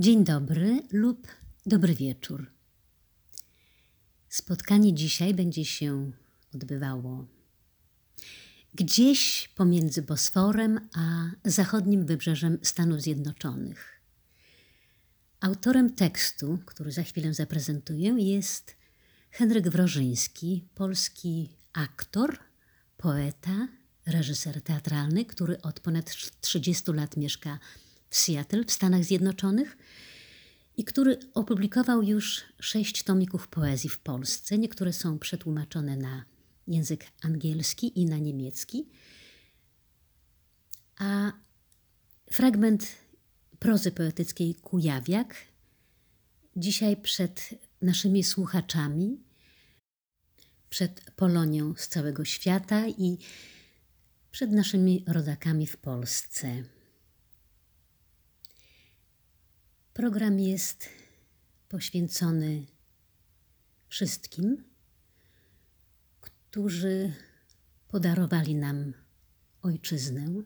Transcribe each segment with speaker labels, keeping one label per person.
Speaker 1: Dzień dobry lub dobry wieczór. Spotkanie dzisiaj będzie się odbywało gdzieś pomiędzy Bosforem a zachodnim wybrzeżem Stanów Zjednoczonych. Autorem tekstu, który za chwilę zaprezentuję, jest Henryk Wrożyński, polski aktor, poeta, reżyser teatralny, który od ponad 30 lat mieszka w Seattle w Stanach Zjednoczonych i który opublikował już sześć tomików poezji w Polsce. Niektóre są przetłumaczone na język angielski i na niemiecki. A fragment prozy poetyckiej Kujawiak dzisiaj przed naszymi słuchaczami, przed Polonią z całego świata i przed naszymi rodakami w Polsce. Program jest poświęcony wszystkim, którzy podarowali nam ojczyznę,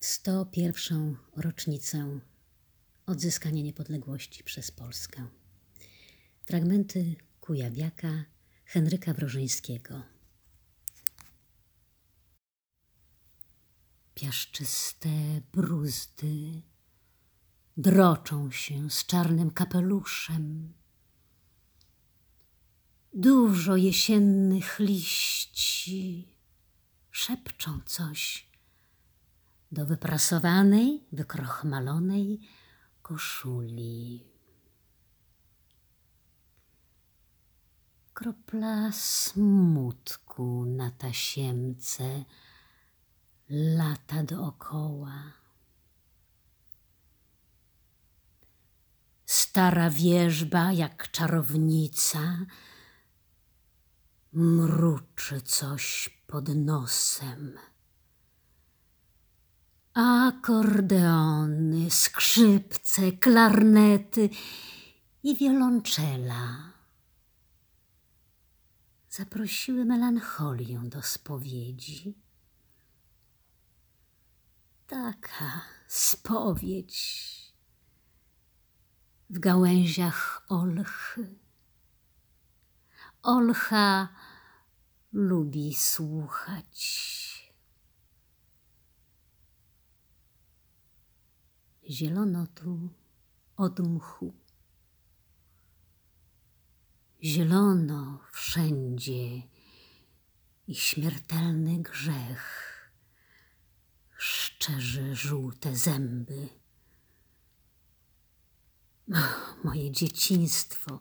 Speaker 1: 101. rocznicę odzyskania niepodległości przez Polskę. Fragmenty Kujawiaka Henryka Wrożyńskiego. Piaszczyste bruzdy droczą się z czarnym kapeluszem. Dużo jesiennych liści szepczą coś do wyprasowanej, wykrochmalonej koszuli. Kropla smutku na tasiemce lata dookoła. Stara wierzba, jak czarownica, mruczy coś pod nosem. Akordeony, skrzypce, klarnety i wiolonczela zaprosiły melancholię do spowiedzi. Taka spowiedź w gałęziach olchy. Olcha lubi słuchać. Zielono tu od mchu. Zielono wszędzie i śmiertelny grzech szczerzy żółte zęby moje dzieciństwo,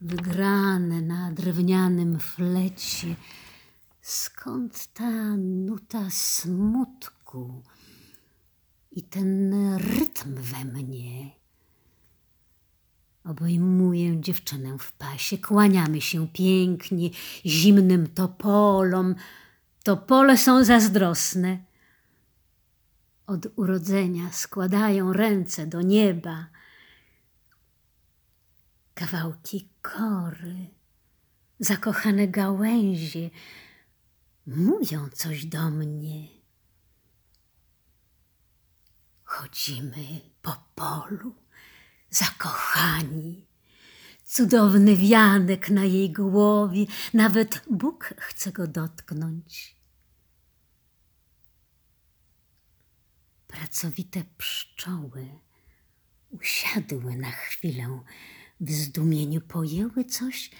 Speaker 1: wygrane na drewnianym flecie. Skąd ta nuta smutku i ten rytm we mnie? Obejmuję dziewczynę w pasie, kłaniamy się pięknie zimnym topolom. Topole są zazdrosne. Od urodzenia składają ręce do nieba kawałki kory, zakochane gałęzie mówią coś do mnie. Chodzimy po polu, zakochani. Cudowny wianek na jej głowie, nawet Bóg chce go dotknąć. Pracowite pszczoły usiadły na chwilę w zdumieniu pojęły coś,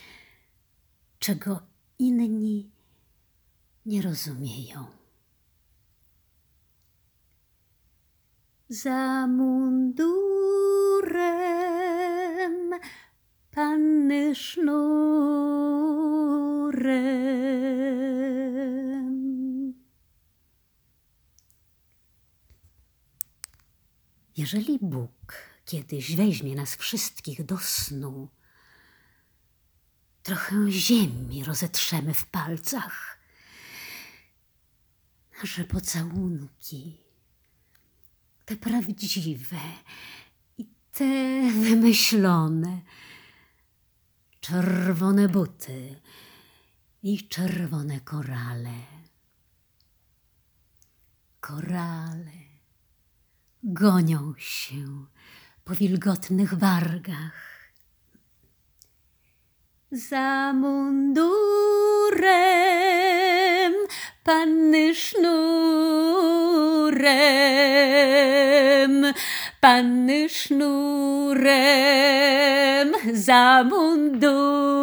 Speaker 1: czego inni nie rozumieją. Za mundurem panny sznurem. Jeżeli Bóg kiedyś weźmie nas wszystkich do snu. Trochę ziemi rozetrzemy w palcach. Nasze pocałunki, te prawdziwe i te wymyślone, czerwone buty i czerwone korale. Korale gonią się po wilgotnych wargach. Za mundurem panny sznurem, panny sznurem, za mundurem.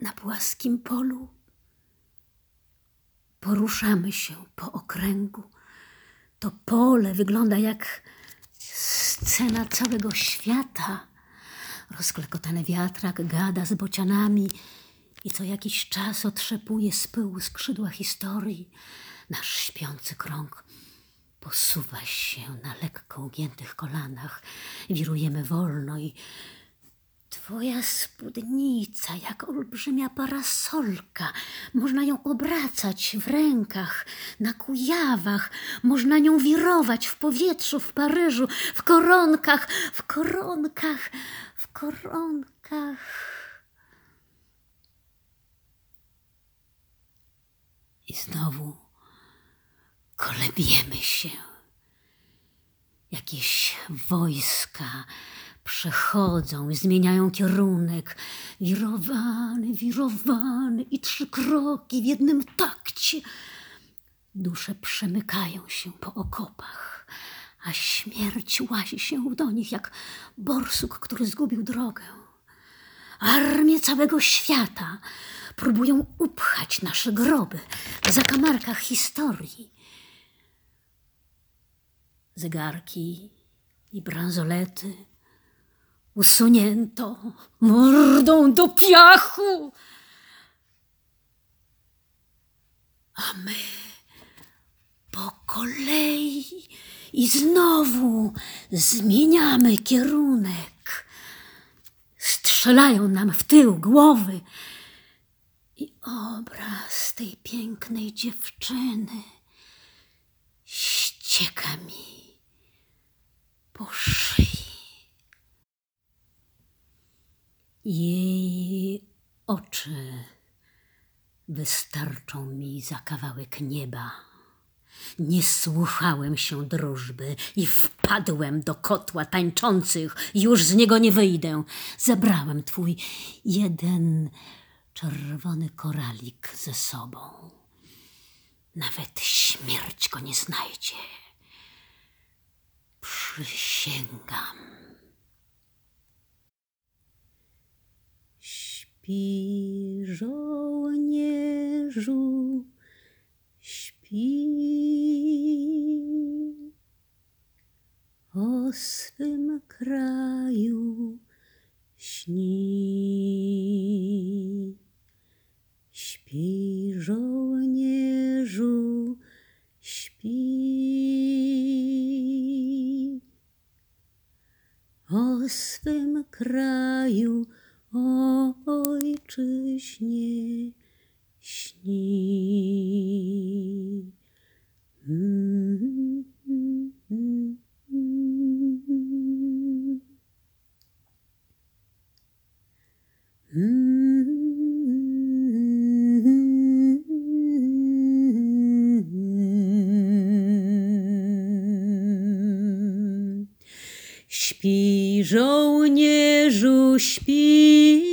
Speaker 1: Na płaskim polu poruszamy się po okręgu. To pole wygląda jak scena całego świata. Rozklekotany wiatrak gada z bocianami i co jakiś czas otrzepuje z pyłu skrzydła historii. Nasz śpiący krąg posuwa się na lekko ugiętych kolanach. Wirujemy wolno i Twoja spódnica, jak olbrzymia parasolka. Można ją obracać w rękach, na kujawach. Można nią wirować w powietrzu, w Paryżu, w koronkach, w koronkach, w koronkach. I znowu kolebiemy się. Jakieś wojska przechodzą i zmieniają kierunek. Wirowany, wirowany i trzy kroki w jednym takcie. Dusze przemykają się po okopach, a śmierć łazi się do nich jak borsuk, który zgubił drogę. Armie całego świata próbują upchać nasze groby w zakamarkach historii. Zegarki i bransolety usunięto mordą do piachu. A my po kolei i znowu zmieniamy kierunek. Strzelają nam w tył głowy i obraz tej pięknej dziewczyny ścieka mi po szyi. Jej oczy wystarczą mi za kawałek nieba. Nie słuchałem się drużby i wpadłem do kotła tańczących. Już z niego nie wyjdę. Zabrałem twój jeden czerwony koralik ze sobą. Nawet śmierć go nie znajdzie. Przysięgam. Śpi, żołnierzu, śpi. O swym kraju śni. Śpi, żołnierzu, śpi. O swym kraju ojczyźnie śni. Mm, mm, mm, Śpi żołnierzu, śpi.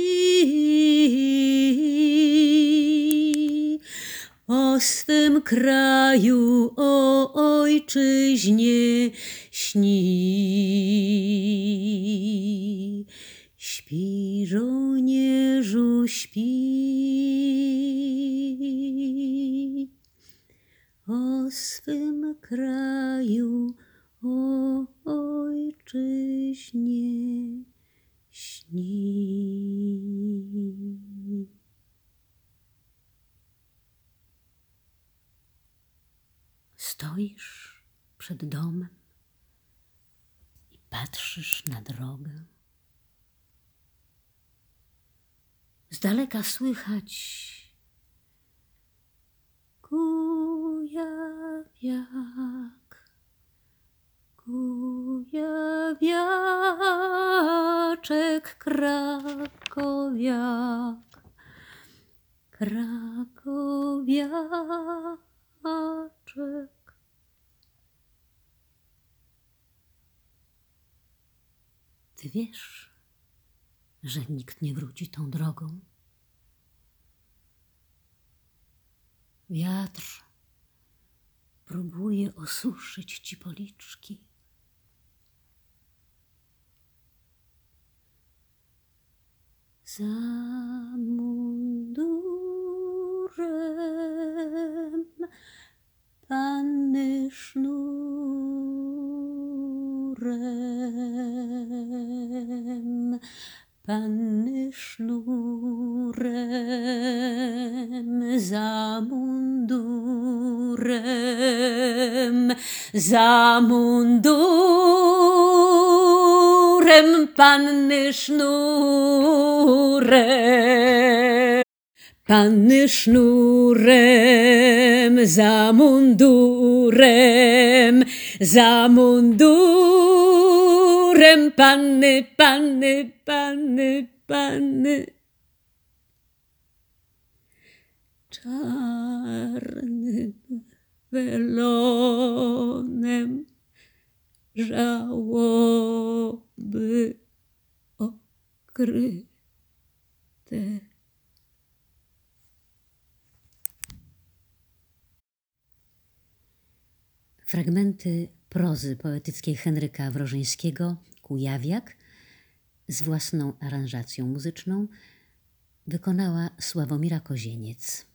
Speaker 1: O swym kraju, o ojczyźnie śni. Śpi żołnierzu, śpi. O swym kraju, o ojczyźnie śni. Stoisz przed domem i patrzysz na drogę. Z daleka słychać kujawiak. Kujawiaczek krakowiak, krakowiak. Ty wiesz, że nikt nie wróci tą drogą? Wiatr próbuje osuszyć ci policzki. Za mundurem za mundurem, panny sznurem. Panny sznurem, za mundurem, za mundurem, panny, panny, panny, panny. Czarnym welonem żałoby okryte. Fragmenty prozy poetyckiej Henryka Wrożyńskiego Kujawiak z własną aranżacją muzyczną wykonała Sławomira Kozieniec.